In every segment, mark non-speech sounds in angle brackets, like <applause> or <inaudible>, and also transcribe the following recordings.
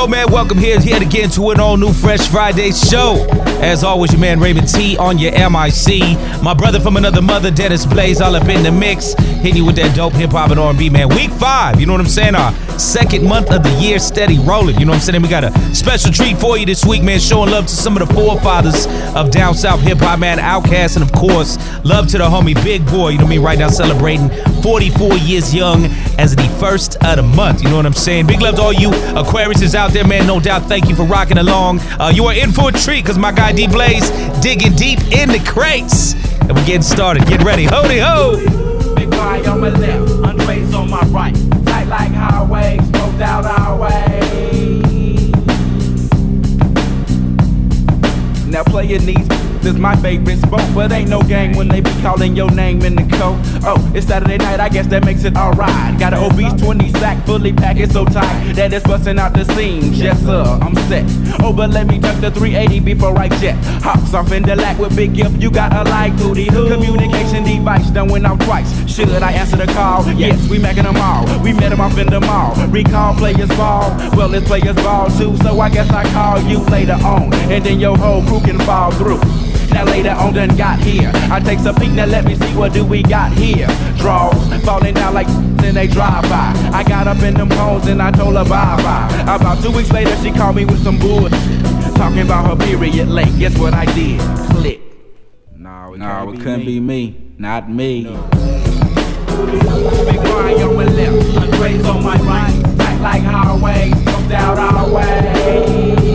go, man. Welcome here yet again to an all new Fresh Friday show. As always, your man Raymond T on your MIC. My brother from another mother, Dennis Blaze, all up in the mix. Hitting you with that dope hip hop and R&B, man. Week five, you know what I'm saying? Our second month of the year, steady rolling. You know what I'm saying? We got a special treat for you this week, man. Showing love to some of the forefathers of down south hip hop, man. Outkast, and of course, love to the homie Big Boi. You know what I mean? Right now, celebrating 44 years young as the first of the month. You know what I'm saying? Big love to all you Aquariuses out there, man. No doubt. Thank you for rocking along. Uh, you are in for a treat because my guy D Blaze digging deep in the crates. And we're getting started. Get ready. Hody ho! Big guy on my left, Andres on my right. Tight like highways, our way. Now is my favorite sport, but ain't no game when they be calling your name in the code. Oh, it's Saturday night, I guess that makes it alright. Got an obese 20 sack, fully packed, it's so tight that it's busting out the seams. Yes, sir, I'm set. Oh, but let me tuck the 380 before I jet. Hops off in the lack with Big Gipp, you got a like booty. Communication device done went off twice. Should I answer the call? Yes, we macking them all. We met them off in the mall. Recall players ball. Well, it's players ball too, so I guess I call you later on. And then your whole crew can fall through. Now later on done got here. I take a peek, now let me see what do we got here. Draws falling down like in they drive by. I got up in them homes and I told her bye bye. About two weeks later, she called me with some bullshit. Talking about her period late. Guess what I did? Click. No, it, no, it couldn't be me. Not me. No. Big Y on my left, Andres on my right. Tight like highways, smoked out our way.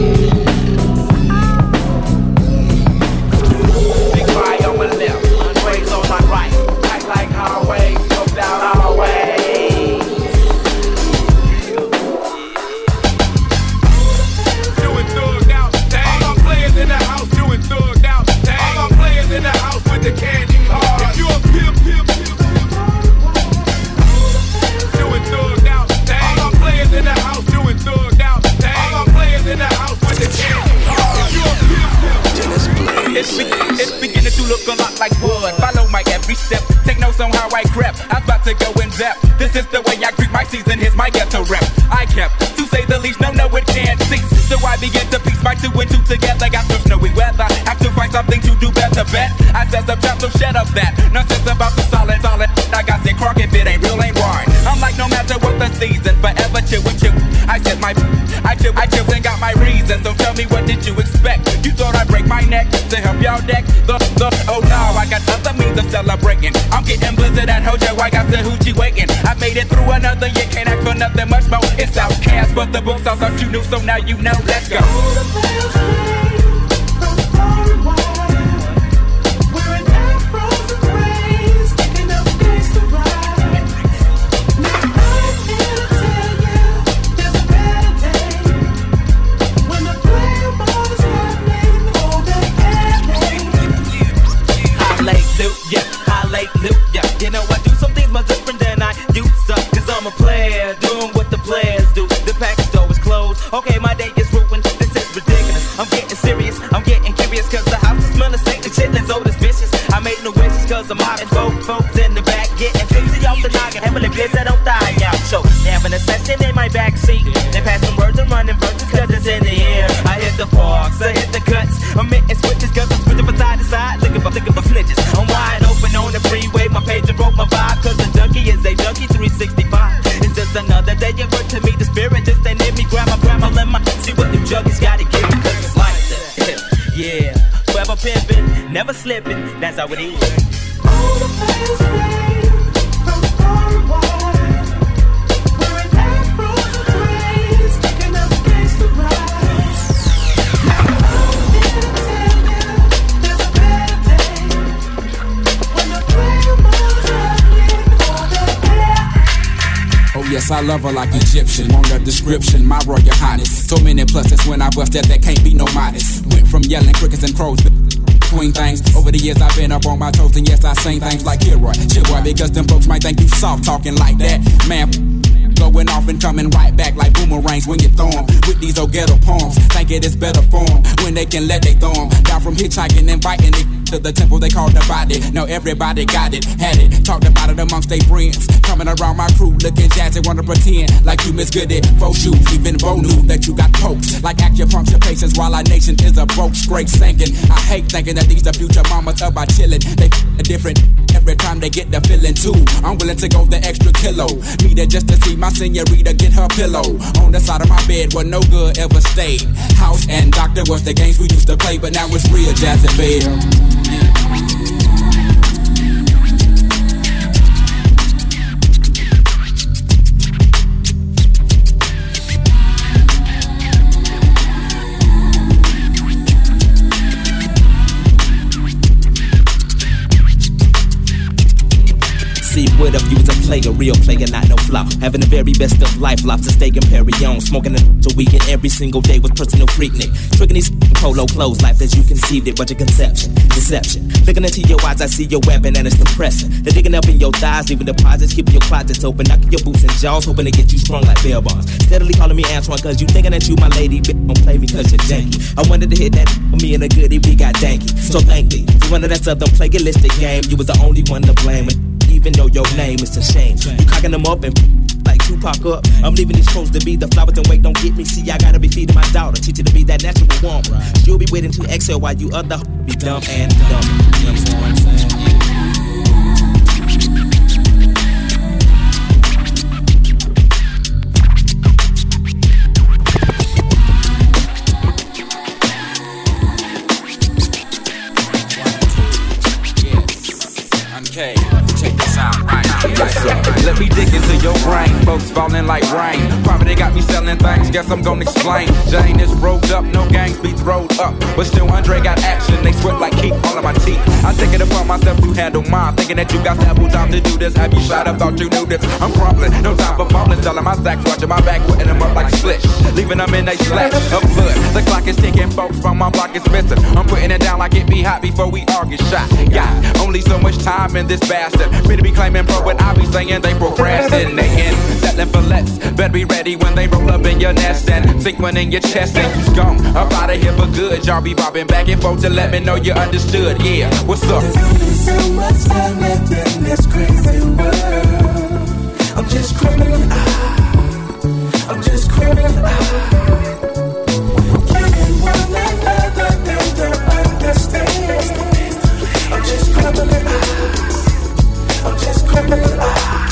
Like wood. Follow my every step. Take notes on how I crept. I'm about to go in depth. This is the way I greet my season. Here's my ghetto rep. I kept, to say the least, no, no, it can't cease. So I begin to piece my two and two together. Got some snowy weather. Have to find something to do better. Bet I said subtract, so shut up that. Nonsense about the solid, solid. I got sick crock if it ain't real, ain't right. I'm like, no matter what the season, forever chill with you. I said my, I chill, I chill and got my reasons. So tell me what did you expect? You thought I'd break my neck to help y'all deck the, the, oh no, I got other means of celebrating. I'm getting blizzard at Hojo, I got the hoochie waiting. I made it through another year, can't ask for nothing much more. It's Outkast, but the books thought you knew, so now you know. Let's go. Okay, my day is ruined. This is ridiculous. I'm getting serious, I'm getting curious. Cause the house is smelling stank and chitlins, oh, this vicious. I made no wishes cause I'm and folk, folks in the back getting 50 off the noggin. Heavily bliss that don't die out. So, they having a session in my backseat. They pass some words and running verses cause it's in the air. I hit the parks, I hit the cuts. I'm pimping, never slipping. That's how it is. Oh yes, I love her like Egyptian. Want a description, my royal highness. So many pluses when I bust that, there can't be no modest. Went from yelling crickets and crows. Things. Over the years, I've been up on my toes, and yes, I sing things like Kilroy, Chilroy, because them folks might think you soft talking like that. Man, going off and coming right back like boomerangs when you throw 'em. With these old ghetto poems, think it is better form when they can let they throw 'em. Down from hitchhiking and biting it. To the temple they called the body. Now everybody got it, had it. Talked about it amongst their friends. Coming around my crew, looking jazzy, wanna pretend like you Miss Goody. Faux shoes, even Bo knew that you got poked. Like acupuncture patients while our nation is a broke, straight sinking. I hate thinking that these the future mamas of our chillin'. They different every time they get the feeling too. I'm willing to go the extra kilo. Me there just to see my senorita get her pillow. On the side of my bed where no good ever stayed. House and doctor was the games we used to play, but now it's real jazz and bed. See, player, real player, not no flop. Having the very best of life, lobster steak and Perry on. Smoking a so weekend every single day with personal freaknik. Tricking these polo clothes, life as you conceived it, but your conception, deception. Looking into your eyes, I see your weapon and it's compressing. They're digging up in your thighs, leaving deposits, keeping your closets open, knocking your boots and jaws, hoping to get you strong like bell bonds. Steadily calling me Antoine, cause you thinking that you my lady, bitch, don't play me cause you're janky. I wanted to hit that for me and a goodie, we got danky. So thank me. You wanted that southern plagiaristic game, you was the only one to blame even though your name is a shame. You cocking them up and like Tupac up. I'm leaving these clothes to be the flowers and wait, don't get me. See, I gotta be feeding my daughter, teach her to be that natural woman. She'll be waiting to exhale while you other be dumb and dumb. You know what I'm saying? Let me dig into your brain, folks falling like rain. Probably got me selling things, guess I'm gonna explain. Jane is rolled up, no gangs beats rolled up. But still, Andre got action, they sweat like keep all of my teeth. I take it upon myself to handle mine. Thinking that you got ample time to do this. Have you shot up, thought you knew this? I'm crumbling, no time for falling. Selling my stacks, watching my back, putting them up like slick. Leaving them in a slash of blood. The clock is ticking, folks from my block is missing. I'm putting it down like it be hot before we all get shot. Got only so much time in this bastard. Better be claiming pro what I be saying, they procrastinating. Settling for less. Better be ready when they roll up in your nest and sink one in your chest and you's gone. Up out of here for good. Y'all be bobbing back and forth to let me know you understood. Yeah, what's up? There's only so much time left in this crazy world. I'm just criminal. Ah, I'm just criminal. Ah. Killing one another, they don't understand. I'm just criminal. Ah, I'm just criminal.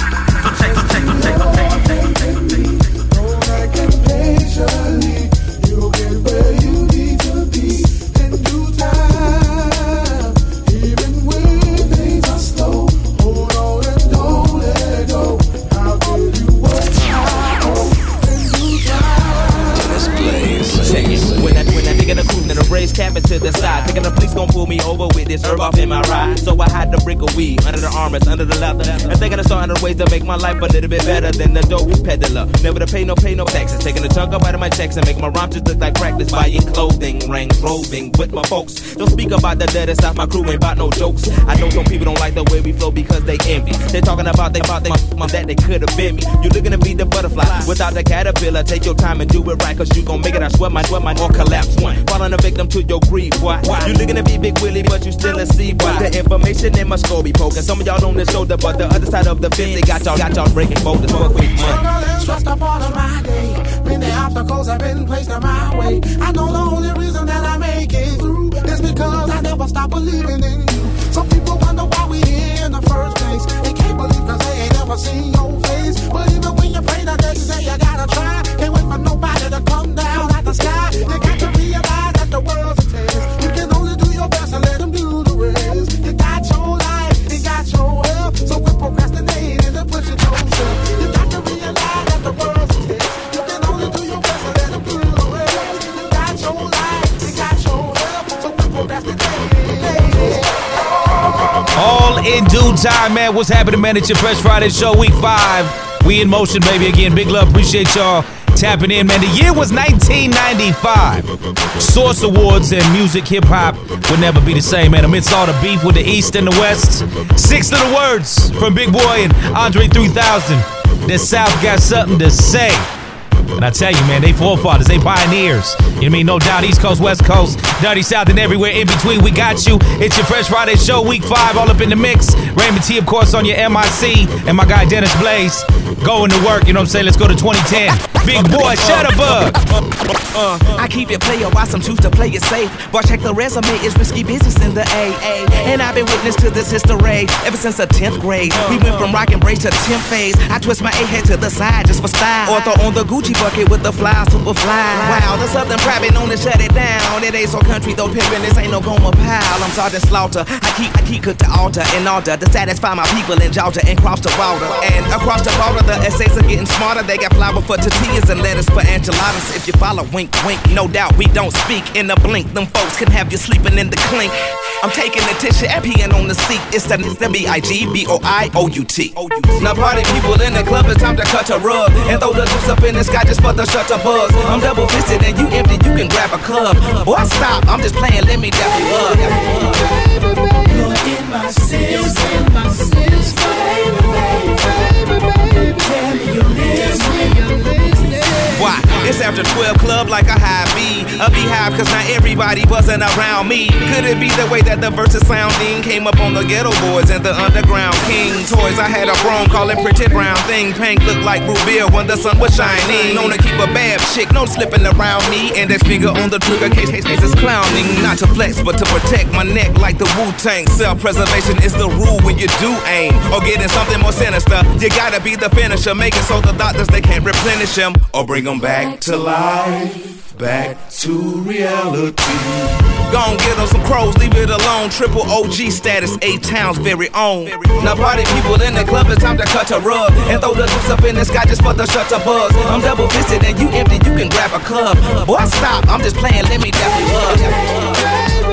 Ah. to the side. Thinking the police gon' pull me over with this herb off in my ride. So I hide the brick of weed under the armors, under the leather. And thinking of starting ways to make my life a little bit better than the dope peddler. Never to pay no pay no taxes. Taking a chunk up out of my checks and make my rhymes just look like practice. Buying clothing, ring, clothing with my folks. Don't speak about the dead stuff. My crew ain't about no jokes. I know some people don't like the way we flow because they envy. They talking about they about they mom that they could have been me. You looking to be the butterfly without the caterpillar. Take your time and do it right, cause you gon' make it. I swear my sweat my or collapse one. Falling a victim to your greed, boy. You looking to be Big Willie, but you still a C, boy. The information in my be poking. Some of y'all on the shoulder, but the other side of the fence, they got y'all, got y'all breaking boulders for quick money. Stressed up all of my day. Many obstacles have been placed in my way. I know the only reason that I make it through is because I never stop believing in you. Some people wonder why we here in the first place. They can't believe cause they ain't never seen your face. But even when you pray the next day, you gotta try. Can't wait for nobody to come down in due time, man. What's happening, man? It's your Fresh Friday show, week five. We in motion, baby. Again, big love. Appreciate y'all tapping in, man. The year was 1995. Source Awards and music, hip hop would never be the same, man. Amidst all the beef with the East and the West, six little words from Big Boi and Andre 3000. The South got something to say. And I tell you, man, they forefathers, they pioneers. You know mean? No doubt, East Coast, West Coast, Dirty South, and everywhere in between. We got you. It's your Fresh Friday show, week five, all up in the mix. Raymond T, of course, on your MIC, and my guy Dennis Blaze going to work. You know what I'm saying? Let's go to 2010. Big Boi, Shutterbug. Uh, uh, uh, uh, I keep it player, why some choose to play it safe. But check the resume, it's risky business in the AA. And I've been witness to this history ever since the 10th grade. We went from rock and brace to 10th phase. I twist my A head to the side just for style. Or throw on the Gucci bucket with the fly, super fly. Wow, the Southern private known to shut it down. It ain't so country though, pimpin', this ain't no Goma pile. I'm Sergeant Slaughter. I keep, I keep cook the altar in order to satisfy my people in Georgia and cross the border. And across the border, the essays are getting smarter. They got flour for tortillas and lettuce for enchiladas. If you follow, wink, wink, no doubt we don't speak in a blink. Them folks can have you sleeping in the clink. I'm taking the tissue and peeing on the seat. It's the, it's the B-I-G-B-O-I-O-U-T. Now party people in the club, it's time to cut a rug and throw the juice up in the sky just for the shutter buzz. I'm double fisted and you empty, you can grab a club. Boy, stop, I'm just playing, let me dap you up. You're in my sins, in my sins, baby, baby, baby, tell me you're listening. It's after 12 club like a high B. A beehive cause not everybody wasn't around me. Could it be the way that the verses sounding came up on the ghetto boys and the underground king toys? I had a broom calling pretty brown thing. Pink looked like Rubia when the sun was shining. Known to keep a bad chick, no slipping around me. Index finger on the trigger case, case, case is clowning. Not to flex, but to protect my neck like the Wu Tang. Self preservation is the rule when you do aim. Or getting something more sinister. You gotta be the finisher. Make it so the doctors they can't replenish him or bring them back to life. Back to reality. Gon' get on some crows, leave it alone. Triple OG status, eight towns very own. Now party people in the club, it's time to cut a rug and throw the juice up in the sky just for the shutter buzz. I'm double fisted and you empty, you can grab a club. Boy, stop, I'm just playing, let me dap you up.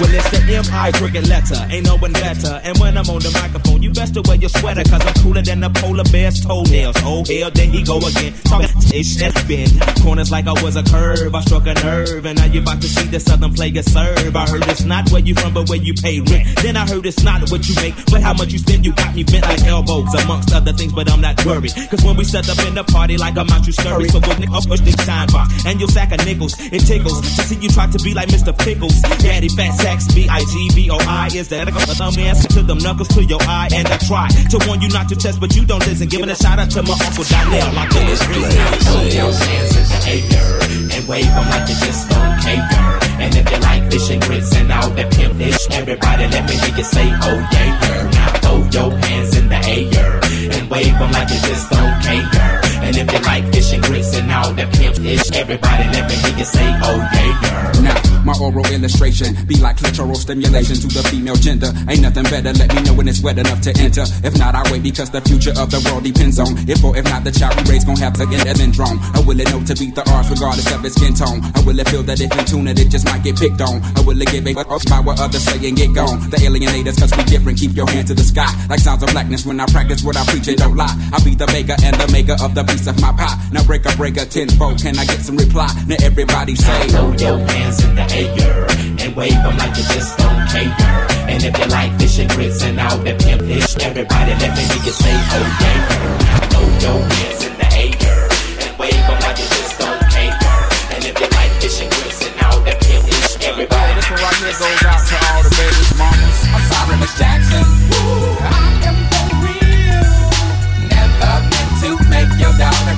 Well, the M.I. letter, ain't no one better. And when I'm on the microphone, you best to wear your sweater, cause I'm cooler than the polar bear's toenails. Oh, hell, there he go again. Talking ish and spin. Corners like I was a curve, I struck a nerve. And now you about to see the southern player serve. I heard it's not where you from, but where you pay rent. Then I heard it's not what you make, but how much you spend. You got me bent like elbows, amongst other things, but I'm not worried. Cause when we set up in the party, like I'm out, you scurry. So go nigga, push this time box. And your sack of nickels, it tickles. To see you try to be like Mr. Pickles. Daddy fat sacks, B-I-G-B-O-I. Is that a thumb answer to them knuckles to your eye? And I try to warn you not to test, but you don't listen. Giving a shout out to my uncle Donnell. My Dennis Throw your hands in the air and wave them like you just don't care. And if you like fish and grits and all that pimp ish, everybody let me hear you say, oh yeah. Now throw your hands in the air and wave them like you just don't care. And if you like fish and grits and all that pimp ish, everybody let me hear you say, oh yeah. girl. Now, my oral illustration be like clitoral stimulation to the female gender. Ain't nothing better, let me know when it's wet enough to enter. If not, I wait because the future of the world depends on if or if not the child we raise gon' have to get syndrome. I will it know to beat the odds regardless of its skin tone? I will it feel that if in tune it, it just might get picked on? I will it give a fuck by what others say and get gone? The alienators, cause we different, keep your hand to the sky. Like sounds of blackness when I practice what I preach and don't lie. I be the baker and the maker of the piece of my pie. Now break a break a tenfold, can I get some reply? Now everybody say, Throw your hands in the air and wave them like you just don't care. And if you like fish and grits and all that pimp ish, everybody let me hear you say, oh yeah. Throw your hands in the air and wave them like you just don't care. And if you like fish and grits and all that pimp ish, everybody. This one right here goes out to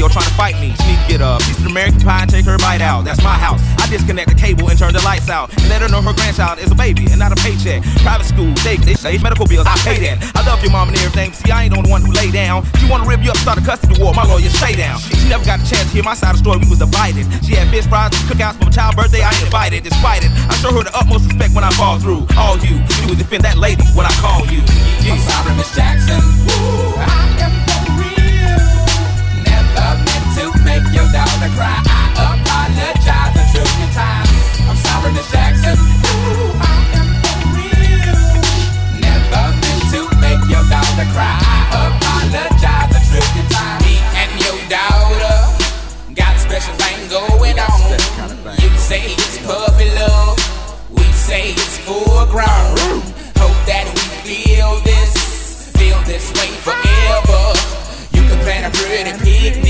studio trying to fight me. She need to get a piece of American pie and take her bite out. That's my house. I disconnect the cable and turn the lights out. And let her know her grandchild is a baby and not a paycheck. Private school, they, they medical bills, I pay that. I love your mom and everything. See, I ain't the only one who lay down. She wanna rip you up, start a custody war. My lawyer, stay down. She never got a chance to hear my side of the story. We was divided. She had fish fries cookouts for my child's birthday. I invited, despite it. I show her the utmost respect when I fall through. All you, you would defend that lady when I call you. I'm sorry, Miss Jackson. Ooh, make your daughter cry. I apologize a trillion times. I'm sorry, Miss Jackson. Ooh, I am for real. Never meant to make your daughter cry. I apologize a trillion times. Me and your daughter got a special thing going on. Kind of thing. You say it's puppy love. We say it's full grown. Hope that we feel this, feel this way forever. You can plan a pretty picnic.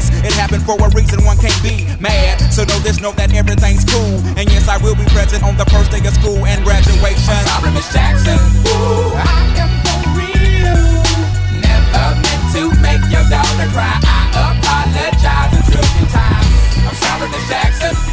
It happened for a reason, one can't be mad. So know this, know that everything's cool. And yes, I will be present on the first day of school and graduation. I'm sorry, Miss Jackson. Ooh, I am for real. Never meant to make your daughter cry. I apologize a trillion times. I'm sorry, Miss Jackson.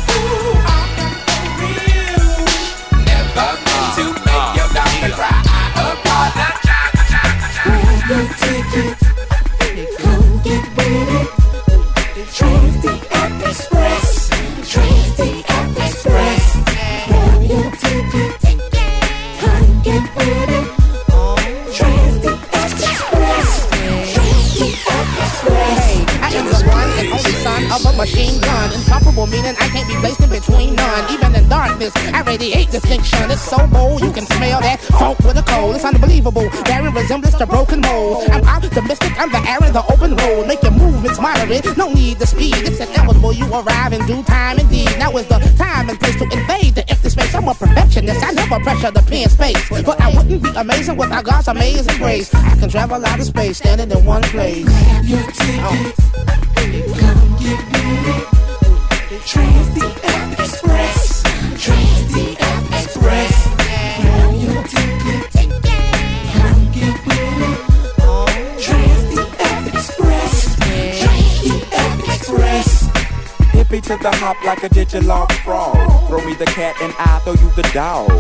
Machine gun. Incomparable meaning I can't be placed in between none. Even in darkness, I radiate distinction. It's so bold, you can smell that funk with a cold. It's unbelievable, bearing resemblance to broken mold. I'm optimistic, I'm the air in the open road. Make your movements moderate, no need to speed. It's inevitable, you arrive in due time indeed. Now is the time and place to invade the empty space. I'm a perfectionist, I never pressure the pen space. But I wouldn't be amazing without God's amazing grace. I can travel out of space, standing in one place. Grab your ticket. Come to the hop like a digilog frog. Throw me the cat and I throw you the dog.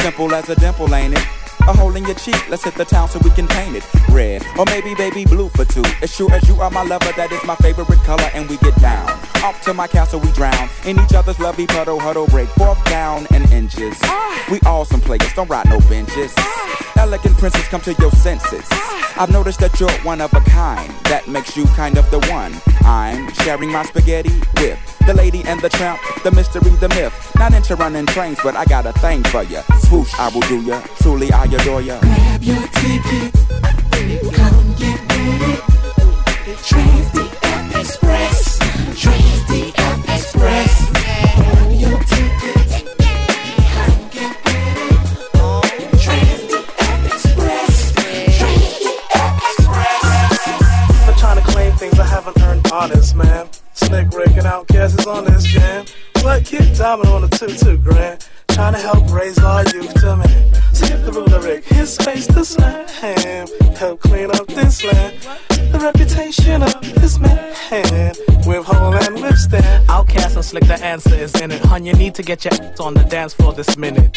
Simple as a dimple, ain't it? A hole in your cheek, let's hit the town so we can paint it red. Or maybe baby blue for two. As sure as you are my lover, that is my favorite color, and we get down. Off to my castle, we drown. In each other's lovey puddle, huddle, break fourth down and inches. Ah. We all some players, don't ride no benches. Ah. Elegant princess, come to your senses. Ah. I've noticed that you're one of a kind. That makes you kind of the one. I'm sharing my spaghetti with the lady and the tramp, the mystery, the myth. Not into running trains, but I got a thing for ya. Swoosh, I will do ya. Truly, I adore ya. Grab your ticket. Come get with the Trans Express. Trans Express. Grab your ticket. Come get with it. Trans Express. Trans Express. I'm trying to claim things I haven't earned honest, man. Slick Rick and Outkast is on this jam. What kid diamond on the two two grand? Trying to help raise our youth to man. Skip the ruler Rick, his space to slam. Help clean up this land. The reputation of this man with hole and whip stand. Outkast and slick, the answer is in it. Hun, you need to get your ass on the dance floor this minute.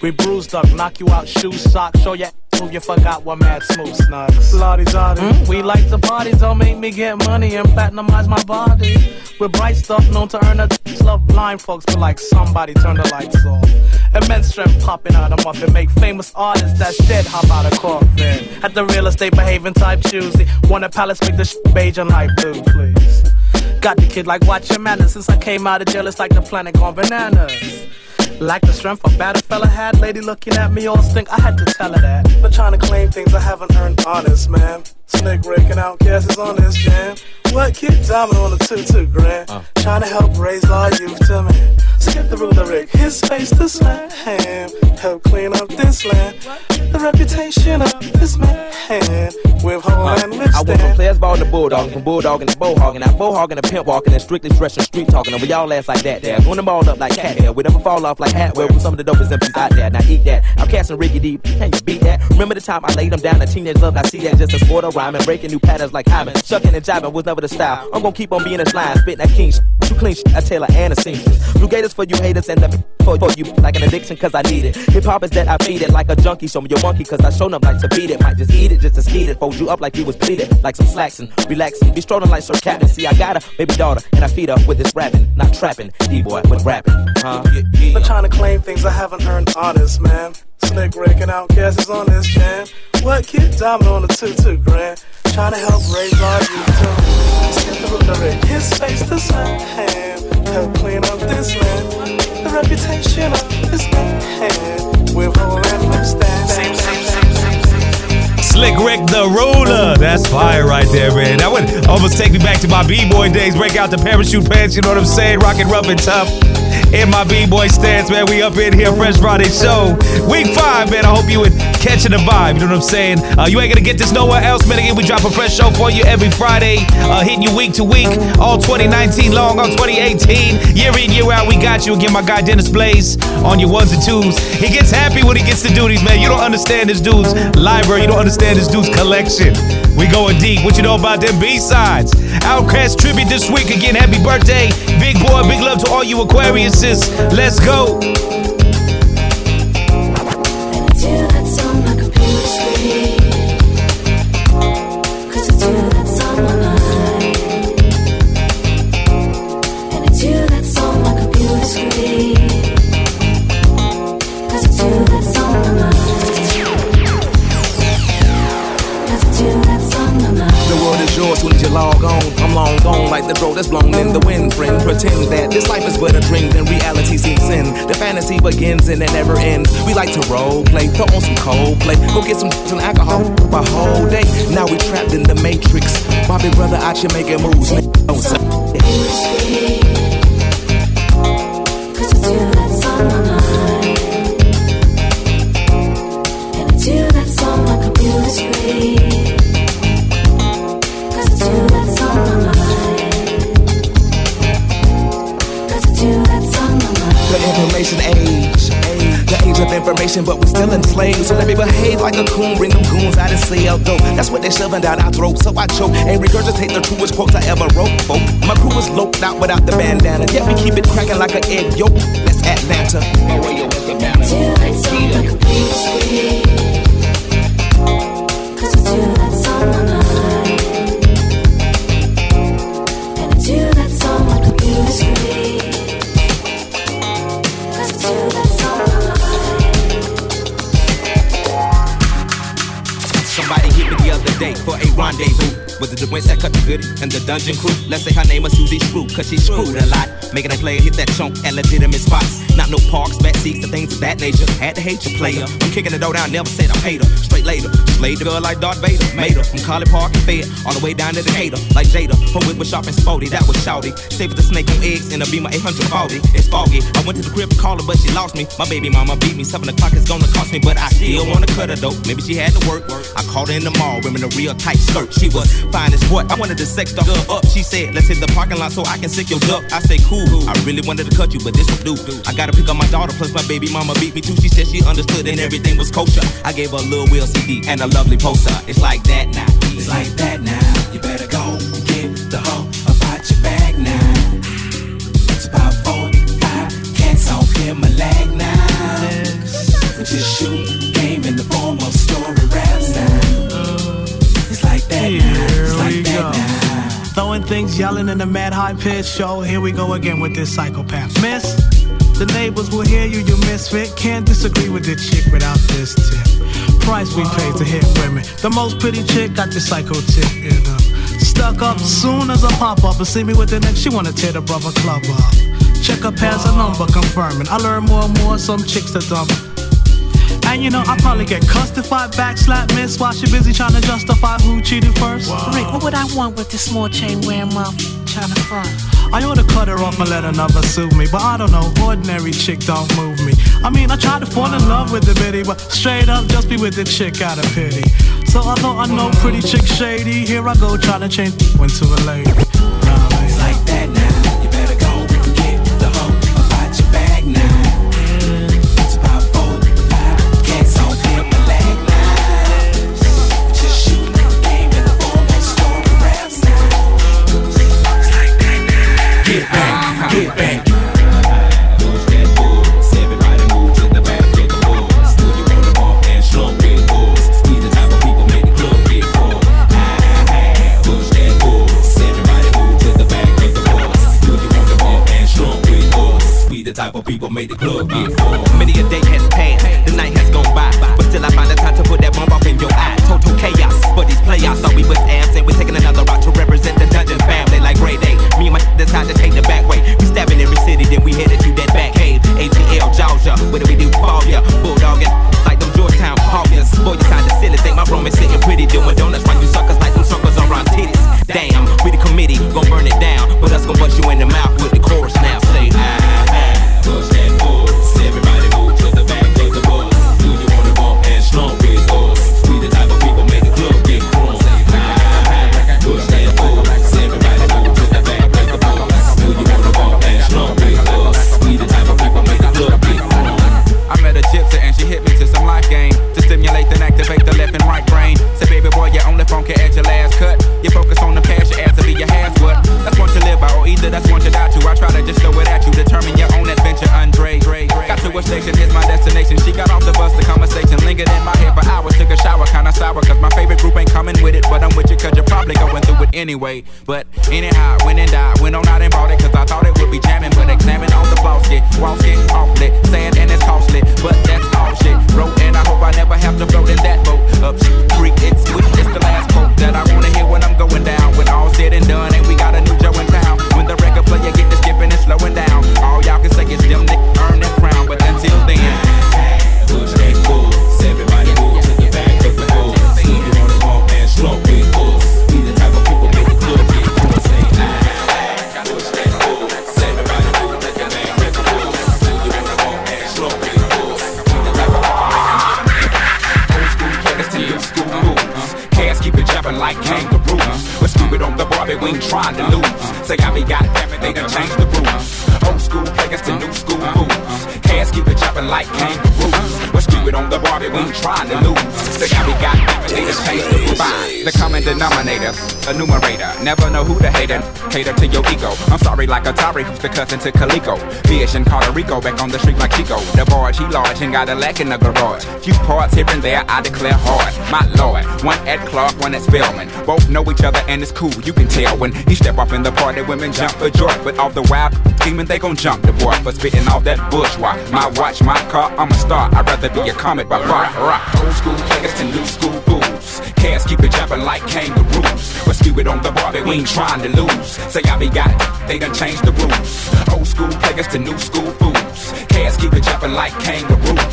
We bruised up, knock you out, shoes, socks, show your move, you forgot what mad smooth snugs. Lottie Dottie. Mm, we like to party, don't make me get money and platinumize my body. With bright stuff known to earn a love blind folks, but like somebody turn the lights off. Immense strength popping out of muffin, make famous artists that's dead hop out of coffin. At the real estate behaving type choosy, want a palace make the sh- beige and light blue, please. Got the kid like watch your manners since I came out of jail, it's like the planet gone bananas. Like the strength a battle fella had, lady looking at me all stink, I had to tell her that. But trying to claim things I haven't earned honest, man. Slick Rick and Outkast is on this jam. What kid diamond on the two two grand? Uh. Trying to help raise our youth to man. Skip the ruler Rick, his space to slam. Help clean up this land. The reputation of this man with whole uh, and lip I went from players ball to bulldog, from bulldog to bowhogging, now bowhogging to pimp walking, and strictly dressing street talking. Over y'all ass like that there. Going them all up like cat hair. We never fall off like hat. Where with some of the dopest MCs out there. Now eat that. I'm casting Ricky D. Can you beat that? Remember the time I laid them down? A teenage love. I see that just a sport of rhyming, breaking new patterns like Hyman. Shucking and jiving was never the style. I'm gonna keep on being a slime, spitting that king shit. Too clean shit, I Taylor and a seamstress. Blue Gators for you haters and the for, for you like an addiction cause I need it. Hip hop is that I feed it like a junkie. Show me your monkey cause I show up like to beat it. Might just eat it just to skeet it. Fold you up like you was pleated. Like some slacks and relaxing. Be strolling like Sir Captain. See, I got a baby daughter and I feed her with this rapping. Not trapping. D-boy with rapping. Huh? Not trying to claim things I haven't earned honest, man. Slick Rick and Outkast is on this jam. What kid diamond on the two two grand? Trying to help raise our youth lyric, his face the same. Help clean up this land. The reputation of this man. With whole and stand. Slick Rick the Ruler. That's fire right there, man. That would almost take me back to my B-boy days. Break out the parachute pants, you know what I'm saying? Rockin' rough and tough. In my B-boy stance, man. We up in here, Fresh Friday show. Week five, man. I hope you would catching the vibe. You know what I'm saying? Uh, you ain't gonna get this nowhere else, man. Again, we drop a fresh show for you every Friday, uh, hitting you week to week, all 2019 long, all 2018, year in, year out. We got you. Again, my guy Dennis Blaze on your ones and twos. He gets happy when he gets to do these, man. You don't understand this dude's library. You don't understand this dude's collection. We going deep. What you know about them B-sides? Outkast tribute this week. Again, happy birthday, Big Boi. Big love to all you Aquariuses. Let's go. The bro that's blown in the wind. Friend, pretend that this life is but a dream, then reality sinks in. The fantasy begins and it never ends. We like to role play, throw on some cold play, go get some and alcohol a whole day. Now we trapped in the matrix. Bobby brother out here making moves. nigga, information, but we still enslaved. So let me behave like a coon, bring them goons out and sell dope. That's what they shoving down our throats, so I choke and regurgitate the truest quotes I ever wrote. Folk, my crew is loped out without the bandana, yet we keep it cracking like an egg yolk. That's Atlanta. Somebody rendezvous. With the winch that cut the goodie and the dungeon crew. Let's say her name is Susie Screw, cause she screwed a lot. Making a player hit that chunk at legitimate spots. Not no parks, back seats, and things of that nature. Had to hate your player. I'm kicking the door down, never said I paid her. Straight later. Slayed the girl like Darth Vader. Made her from College Park and Fed all the way down to Decatur. Like Jada. Her whip was sharp and sporty, that was shouty. Saved the snake on eggs in a Beamer 840. It's foggy. I went to the crib to call her, but she lost me. My baby mama beat me. Seven o'clock is gonna cost me, but I still wanna cut her though. Maybe she had to work. I called her in the mall, wearing a real tight skirt. She was fine as what? I wanted to sex the up. She said, let's hit the parking lot so I can sick your duck. I say, cool. I really wanted to cut you, but this will do. I gotta pick up my daughter, plus my baby mama beat me too. She said she understood and everything was kosher. I gave her a little Will CD and a lovely poster. It's like that now. It's like that now. You better go get the hoe about your bag now. It's about four, five cats off here, my lag now. Just shoot Throwing things, yelling in a mad high pitch show. Here we go again with this psychopath. Miss, the neighbors will hear you, you misfit. Can't disagree with the chick without this tip. Price we pay to hit women. The most pretty chick got the psycho tip in her. Stuck up soon as I pop up and see me with the next. She wanna tear the brother club up. Check up has a number confirming. I learn more and more, some chicks to dump. And you know, I probably get cussed if I backslap miss while she busy trying to justify who cheated first. Rick, what would I want with this small chain wearing mouth trying to front? I oughta cut her off and let another sue me, but I don't know, ordinary chick don't move me. I mean, I tried to fall in love with the bitty, but straight up just be with the chick out of pity. So I although I know pretty chick shady, here I go trying to change into a lady. The type of people made the club get full. Many a day has passed, the night has gone by, but still I find the time to put that bomb off in your eye. Total chaos for these playoffs. Thought we was ass and we taking another route to represent the dungeon family like grade Day. Me and my <laughs> decide to take the back way. We stabbing every city, then we headed to that back cave. ATL, Georgia, what do we do? Fall ya, bulldog <laughs> like them Georgetown Hawkins. Boy, you kinda silly, think my room is sitting pretty, doing donuts while you suckers like them suckers around titties. Damn, we the committee, gon' burn it down, but us gon' bust you in the mouth with the chorus now. Say, ah, Station, here's my destination. She got off the bus, the conversation lingered in my head for hours. Took a shower, kinda sour, cause my favorite group ain't coming with it. But I'm with you, cause you're probably going through it anyway. But anyhow, went and died, went on out and bought it, cause I thought it would be jamming. But examine on the floss, get walls get awfully sad and it's costly. But that's all shit. Wrote and I hope I never have to float in that boat. Up creek, it's sweet, it's the last like Atari, who's the cousin to Calico. Fish in Puerto Rico, back on the street like Chico. The barge, he large and got a lack in the garage. Few parts here and there, I declare hard. My lord, one at Clark, one at Spelman. Both know each other and it's cool, you can tell when he step off in the party, women jump for joy. But off the wild scheming, they gon' jump the boy for spitting off that bourgeois. My watch, my car, I'm a star. I'd rather be a comet by far. Rock. Old school players to new school fools. Cats keep it jumping like kangaroos. We're stupid on the Barbie, we ain't trying to lose. Say I be got it, they done changed the rules. Old school players to new school fools. Cats keep it jumping like kangaroos.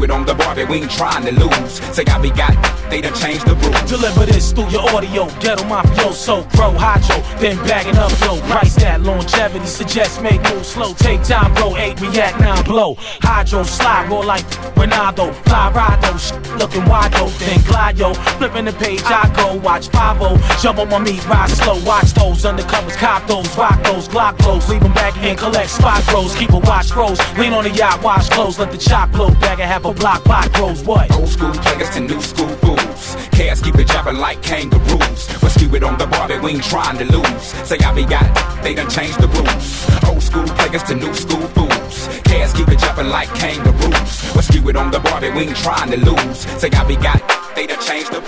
We're on the Barbie, we ain't trying to lose. Say I be got it, they done changed the rules. Deliver this through your audio, ghetto mafioso, grow hydro, then bagging up yo. Price that longevity, suggest make move slow. Take time, bro, eight react now blow. Hydro slide, roll like Ronaldo, fly ride sh- looking wide though, then glide yo. Flipping the page, I go watch 5 jump on my meat, ride slow. Watch those undercovers, cop those, rock those, Glock those, leave them back and collect spot grows. Keep a watch froze, lean on the yacht, wash clothes, let the chop blow. Bag and have a block, pot grows. What? Old school players to new school fools. Cats keep it jumping like kangaroos. We're stupid on the Barbie, we ain't trying to lose. Say I be got it, they done changed the rules. Old school players to new school fools. Cats keep it jumping like kangaroos. We're stupid on the Barbie, we ain't trying to lose. Say I be got it, they done changed the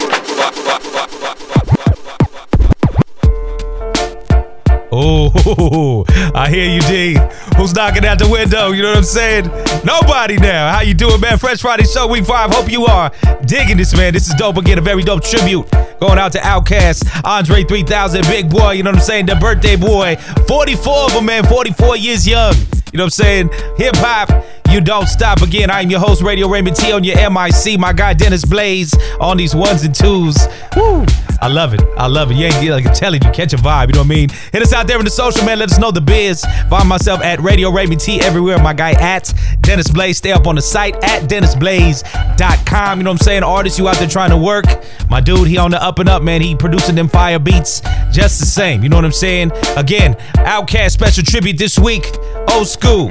Oh, <laughs> I hear you, D. Who's knocking at the window? You know what I'm saying? Nobody now. How you doing, man? Fresh Friday Show Week 5. Hope you are digging this, man. This is dope. Again, a very dope tribute going out to Outkast, Andre 3000, Big Boi. You know what I'm saying? The birthday boy. 44 of them, man. 44 years young. You know what I'm saying? Hip hop, you don't stop. Again, I'm your host, Radio Raymond T on your MIC. My guy Dennis Blaze on these ones and twos. Woo! I love it. I love it. You ain't like I'm telling you, catch a vibe. You know what I mean? Hit us out there in the social, man. Let us know the biz. Find myself at Radio Raymond T everywhere. My guy at Dennis Blaze. Stay up on the site at DennisBlaze.com. You know what I'm saying? Artists you out there trying to work. My dude, he on the up and up, man. He producing them fire beats just the same. You know what I'm saying? Again, Outkast special tribute this week. Old school,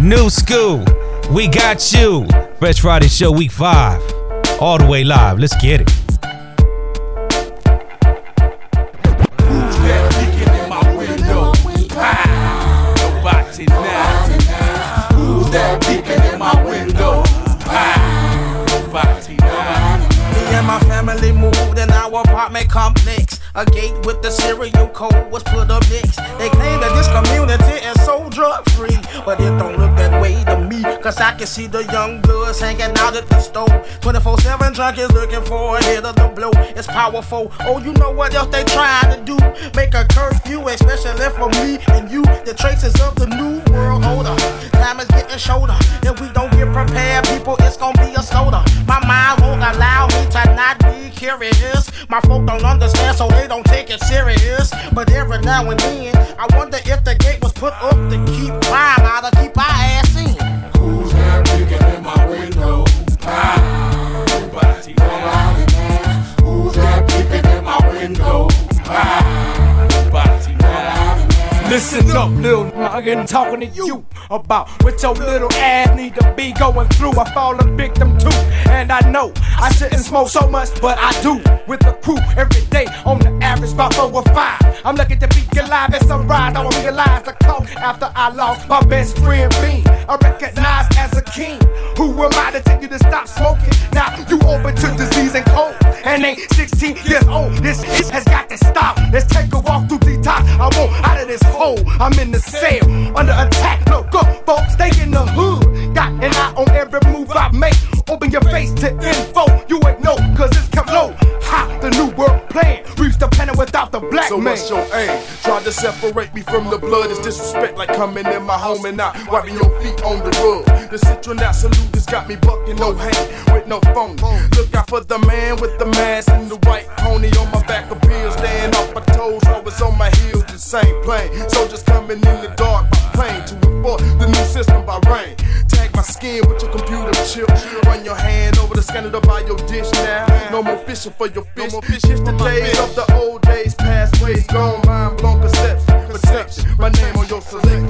new school. We got you. Fresh Friday Show Week 5. All the way live. Let's get it. A gate with the serial code was put up next. They claim that this community is so drug free. But it don't look that way to me. Cause I can see the young bloods hanging out at the store. 24 7 junkies looking for a hit of the blow. It's powerful. Oh, you know what else they trying to do? Make a curfew, especially for me and you. The traces of the new world order. Time is getting shorter. If we don't get prepared, people, it's gonna be a slaughter. My mind won't allow me to not be curious. My folk don't understand, so they don't take it serious. But every now and then, I wonder if the gate was put up to keep crime out or keep our ass nigga, talking to you about what your little ass need to be going through. I fall a victim too, and I know I shouldn't smoke so much, but I do. With the crew every day, on the average about four or five. I'm lucky to be alive at sunrise. I don't realize the cost after I lost my best friend Bean. I recognize as a king. Who am I to tell you to stop smoking? Now you open to disease and cold, and ain't 16 years old. This shit has got to stop. Let's take a walk through the top. I want out of this hole. I'm in the cell under attack. Look up, folks, stay in the hood. Got an eye on every move I make. Open your face to info. You ain't know, cause it's come low. Ha, the new world plan. Reach the planet without the black So man. what's your aim? Try to separate me from the blood is disrespect like coming in my home and not wiping your feet on the rug. The citronat salute has got me bucking no hand with no phone. Look out for the man with the mask and the white pony on my back appears. Staying off my toes, always on my heels, the same plane. Soldiers coming in the dark by plane to enforce the new system by rain. Tag my skin with your computer chip. Run your hand over the scanner to buy your dish now. No more fishing for your fish. Shift the days of the old days, past ways gone, mind blown conception. Perception. My name on your selection,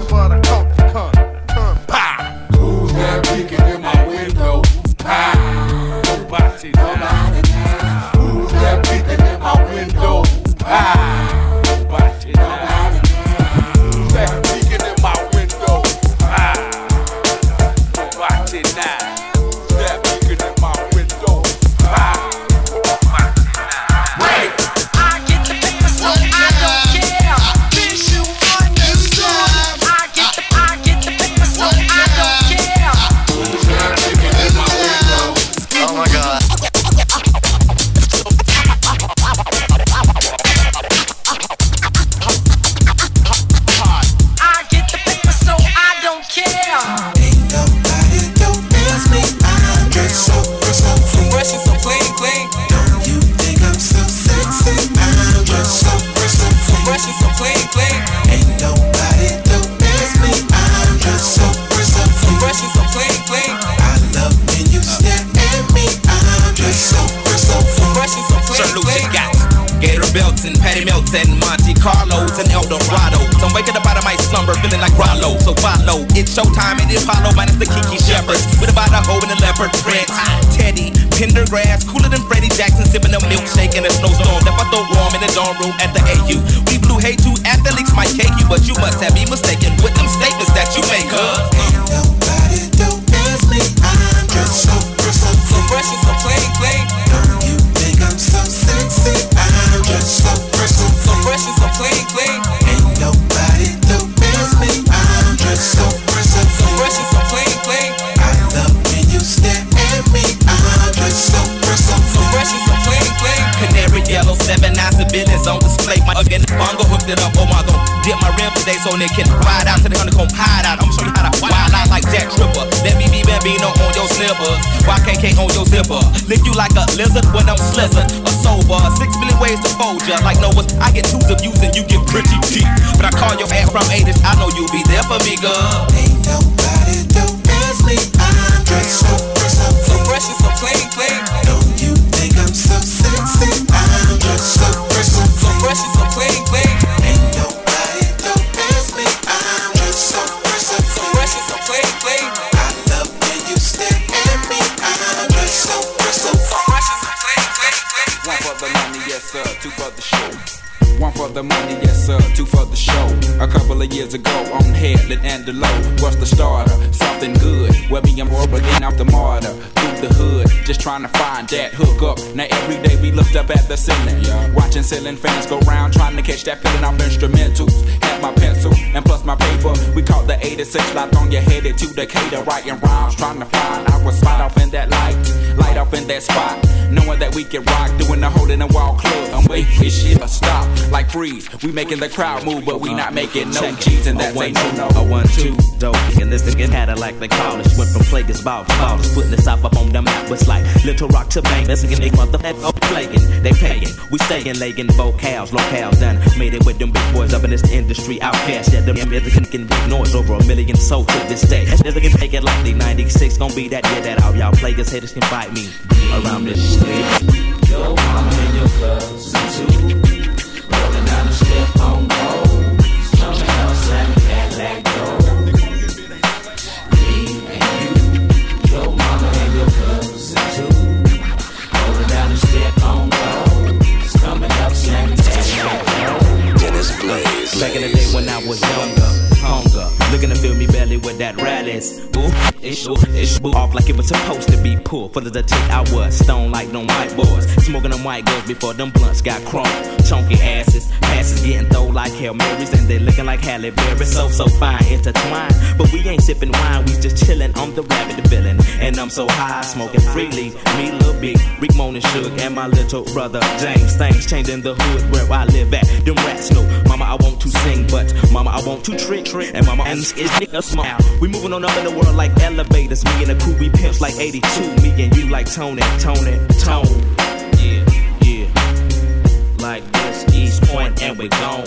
cooler than Freddie Jackson, sipping a milkshake in a snowstorm. Left I throw warm in the dorm room at the AU. We blew hay to athletes might cake you, but you must have me mistaken with them statements that you make, huh? Nobody don't miss me. I'm just so fresh, so, so fresh and so clean, clean. Don't you think I'm so sexy? I'm just so fresh, so, so fresh and so clean, clean. Again, bongo hooked it up. Oh my god, dip my rim today so they can ride out to the honeycomb hide out. I'm show you how to wild out like Jack Tripper. Let me be Bambino on your slippers. YKK on your zipper. Lick you like a lizard when I'm slizzard. A sober, six million ways to fold ya. Like Noah's, I get twos of views and you get pretty deep. But I call your ass from 80s, I know you'll be there for me, girl. Ain't nobody do miss me. I'm just so fresh, so fresh and so clean, clean. So, so fresh and so clean, clean. Ain't nobody do miss me. I'm just so fresh, so, so fresh and so clean, clean. I love when you stare at me. I'm just so fresh, so, so fresh and so clean, clean, clean. One for the money, yes sir, two for the show. One for the money, yes sir, two for the show. A couple of years ago on Headland and Delowe. What's the starter? Something good. Well, me and more, but I'm the martyr. Through the hood, just trying to find that hook up. Now every day we looked up at the ceiling. Watching ceiling fans go round, trying to catch that feeling off instrumentals. Had my pencil and plus my paper. We caught the 86 lot on your headed to Decatur, writing rhymes, trying to find our spot off in that light. Light off in that spot. Knowing that we can rock, doing the in the wall club. And wait, this shit a stop. Like freeze. We making the crowd move, but we not making no G's, and that a no two, a one, two, dope. And this nigga Cadillac, they call it. Went from Players Ball to ballers, putting the south up on the map. It's like Little Rock to Bank. This nigga, they motherfucker playing. They paying. We staying, laying vocals, locales done. Made it with them big boys up in this industry. Outkast, yeah, them niggas can big noise over a million sold to this day. This nigga take it lightly. 96 gon' be that year that all y'all players haters can fight me around this shit. Your mama and your cousin too. Back in the day when I was younger. Looking to fill me with that rallies. Ooh, ish, ooh, boo. Off like it was supposed to be pulled. For the take I was stone like them white boys. Smoking them white girls before them blunts got chrome. Chunky asses, passes getting thrown like Hail Marys. And they looking like Halle Berry. So, so fine, intertwined. But we ain't sipping wine, we just chillin' on the rabbit villain. And I'm so high, smoking freely. Me, Lil Big, Rick Moan and Suge, and my little brother James. Things changing the hood where I live at. Them rats know, Mama, I want to sing, but Mama, I want to trick. Trick And Mama, and is nigga smile. We moving on up in the world like elevators. Me and the crew, we pimps like 82. Me and you like Tony, Tony, Tone. Yeah, yeah. Like this, East Point, and we gone,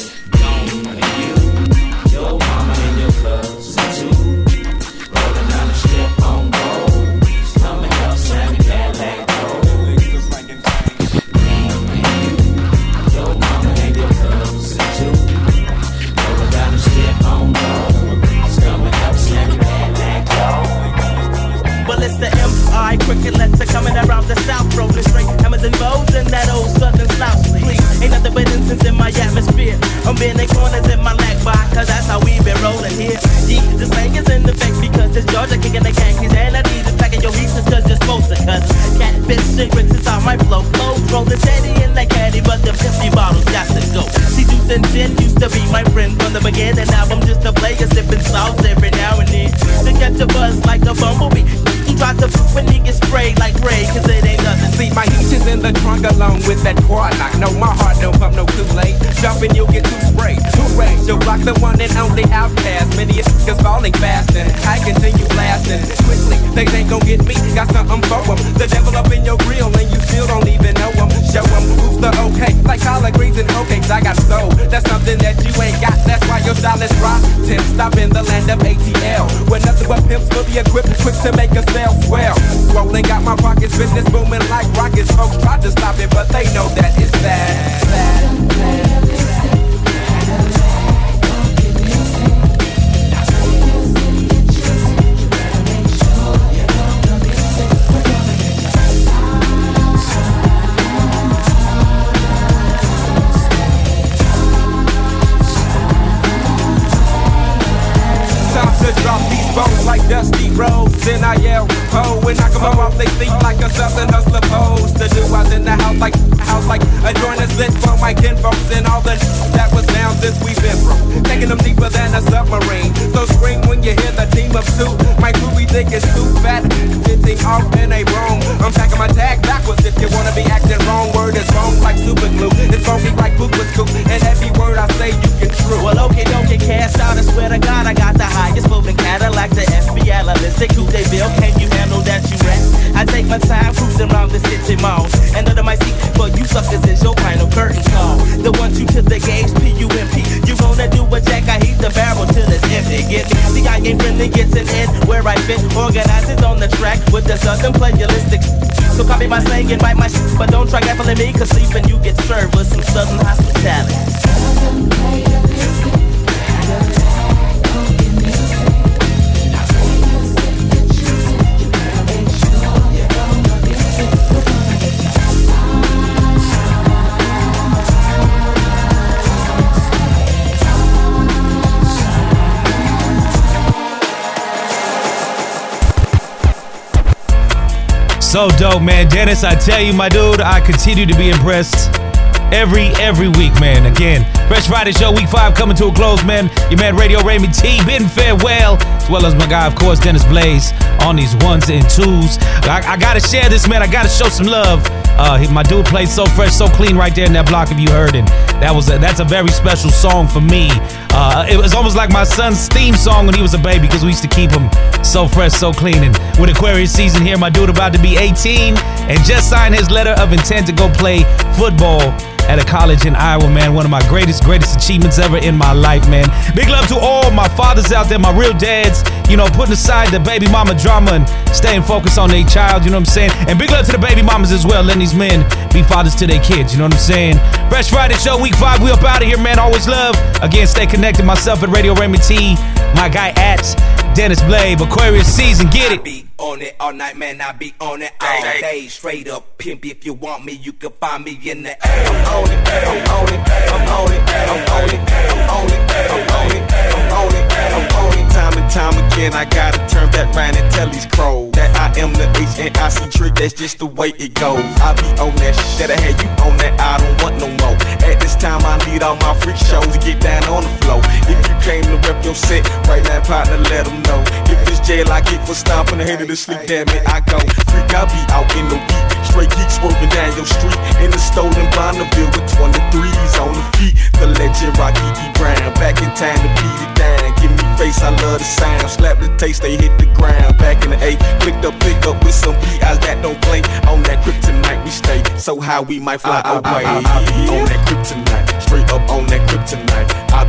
I'm bending corners in my lag bar, cause that's how we been rolling here. Yeah, the slang is in effect because it's Georgia kicking the Yankees. And I need to packing your pieces cause you're supposed to. Cause catfish cigarettes how my flow flows. Rolling steady in that caddy, but the 50 bottles got to go. See, juice and gin used to be my friend from the beginning. Now I'm just a player sipping sauce every now and then. To catch a buzz like a bumblebee. You try to f when he get sprayed like Ray, cause it ain't See, my heat is in the trunk along with that quad lock. No, my heart don't pump no Kool-Aid. Jumping, you'll get too sprayed. Hooray, you'll block the one and only Outkast. Many niggas falling fast and I continue blasting. Quickly, they ain't gon' get me. Got something for 'em. The devil up in your grill and you still don't even know 'em. Show 'em who's the okay. Like collard greens and oatcakes, I got soul. That's something that you ain't got. That's why your style is rotten. Stop in the land of ATL. Where nothing but pimps fully equipped, quick to make a sale swell. Swollen, got my pockets, business booming like rockets. Folks tried to stop it, but they know that it's bad. bad. To drop these bones like dusty roads. Then I yell, ho, and knock 'em off they feet like a southern hustler pose. The do I was in the house like, house like a joint is lit for my kinfolks and all the that was down since we've been through. Taking them deeper than a submarine. So scream when you hear the team of two. My crew we think is too fat, sitting off in a wrong. I'm packing my tag backwards if you wanna be acting wrong. Word is wrong like super glue. It's funky like poop was Analytic. Who they bill? Can you handle that you rap? I take my time cruising around the city malls. And under my seat, but you suckers is your final curtain call. The one two to the gauge, P-U-M-P. You wanna do a jack, I heat the barrel till it's empty. Get me? See, I ain't friendly, gets an end where I fit. Organized Noize on the track with the southern playalistic. So copy my slang and bite my shit, but don't try gaffling me, cause sleeping you get served with some southern hospitality. So dope, man. Dennis, I tell you, my dude, I continue to be impressed every every week, man. Again, Fresh Friday Show, week five coming to a close, man. Your man Radio Raymond T, bidding farewell, as well as my guy, of course, Dennis Blaze, on these ones and twos. I, I gotta share this, man. I gotta show some love. Uh, my dude played so fresh, so clean right there in that block. If you heard it, that was a, that's a very special song for me. Uh, it was almost like my son's theme song when he was a baby because we used to keep him so fresh, so clean. And with Aquarius season here, my dude about to be 18 and just signed his letter of intent to go play football at a college in Iowa, man. One of my greatest, greatest achievements ever in my life, man. Big love to all my fathers out there, my real dads, you know, putting aside the baby mama drama and staying focused on their child, you know what I'm saying? And big love to the baby mamas as well, letting these men be fathers to their kids, you know what I'm saying? Fresh Friday Show, week five, we up out of here, man. Always love. Again, stay connected. Myself at Radio Raymond T, my guy at Dennis Blaze, Aquarius season, get it. I Be on it all night, man, I be on it all day. Straight up pimp, if you want me, you can find me in the air. I'm on it, I'm on it, I'm on it, I'm on it, I'm on it, I'm on it, I'm on it, I'm on it. Time and time again, I gotta turn back round and tell these crows that I am the H and I see trick. That's just the way it goes. I be on that shit that I had you on that. I don't want no more. At this time, I need all my freak shows to get down on the floor. If you came to rep your set, right now, partner, let them know. If it's jail, I get for stomping the head of the sleep. Damn it, I go freak. I be out in the week. Straight geeks swerving down your street in the stolen Bonneville with 23s on the feet. The legend Rocky E. Brown back in time to. Give me face, I love the sound. Slap the taste, they hit the ground. Back in the A, clicked up, pick up with some PIs that don't play. On that kryptonite we stay, so high we might fly ah, ah, ah, away. I, I be on that kryptonite, straight up on that kryptonite. I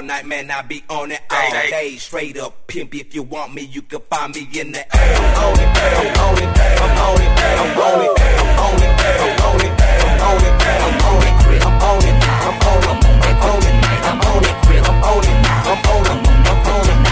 all night, man. I be on it all day. Straight up pimp, if you want me, you can find me in the air. I'm on it, I'm on it, I'm on it, I'm on it, I'm on it, I'm on it, I'm on it, I'm on it, I'm on it, I'm on it, I'm on it, I'm on it, I'm on it, I'm on it, I'm on it, I'm on it.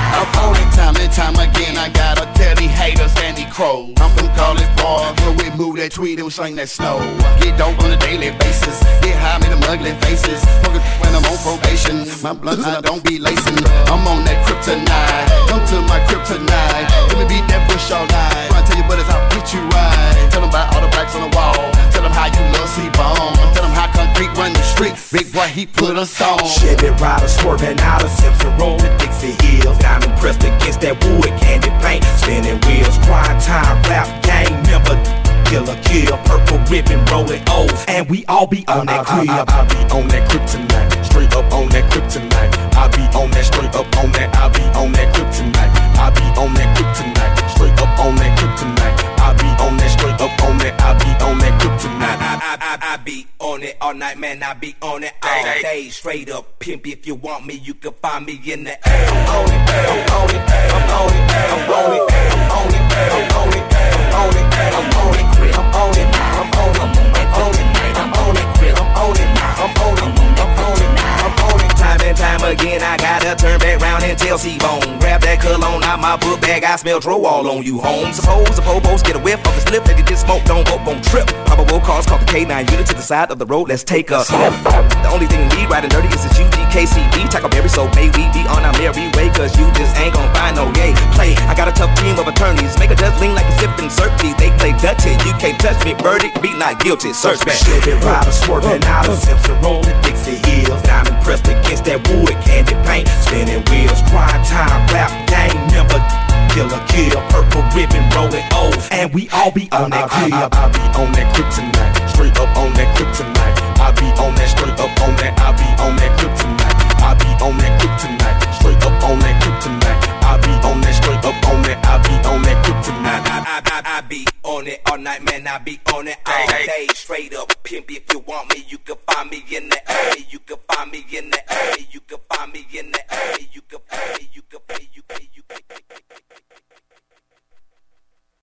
Time and time again, I gotta tell these haters and these crows. I'm from college boy, where we move that tweet and we sling that snow. Get dope on a daily basis, get high, make them ugly faces. It when I'm on probation, my blunts and I don't be lacing. I'm on that kryptonite, come to my kryptonite. Let me beat that bush all night. I you, brothers, I'll put you right. Tell them about all the blacks on the wall. Tell them how you love C-Bone. Tell them how concrete run the street. Big Boi, he put us on. Chevy rider swerving out of Simpson Road to Dixie Hills. Diamond pressed against that wood candy paint. Spinning wheels, prime time rap gang member. Killer kill, purple ribbon rolling O's, and we all be on that I, crib. I, I, I be on that kryptonite, straight up on that kryptonite. I be on that straight up on that. I be on that kryptonite. I be on that kryptonite, straight up on that kryptonite. I be on that straight up on that. I be on that kryptonite. I, I, I, I be on it all night, man. I be on it all day. Straight up pimp. If you want me, you can find me in the air. I'm on it, I'm on it, I'm on it, I'm on it, I'm on it, I'm on it, I'm on it, I'm on it, I'm on it, I'm on it, I'm on it, I'm on it, I'm on it, I'm on it, I'm on it, I'm on it. Time and time again, I gotta turn back round and tell C-Bone. Grab that cologne out my book bag, I smell dro all on you, home. Suppose the popos get a whiff of his lip, that this smoke don't go, won't trip. Probable cause, call the K9 unit to the side of the road, let's take a sniff. The only thing we riding dirty is the UGKCB. Taco Berry, so may we be on our merry way, cause you just ain't gon' find no yay. Play, I got a tough team of attorneys, make a judge lean like a sippin' Surfy. They play Dutty, you can't touch me, verdict, be not guilty, search back. Chevy rider swerving out of Simpson to Dixie Hills. Diamond pressed against that wood candy paint, spinning wheels, prime time rap gang member. Killer kill, purple ribbon rolling O's, and we all be on that I, crib. I, I, I be on that kryptonite, straight up on that kryptonite. I be on that straight up on that. I be on that kryptonite. I be on that kryptonite, straight up on that kryptonite. I be on that straight up on it. I be on that kryptonite. I, I, I, I be on it all night, man. I be on it all day. Straight up pimp. If you want me, you can find me in the A. You can find me in the A. You can find me in the A. You can pay. You can pay. You pay. You pay.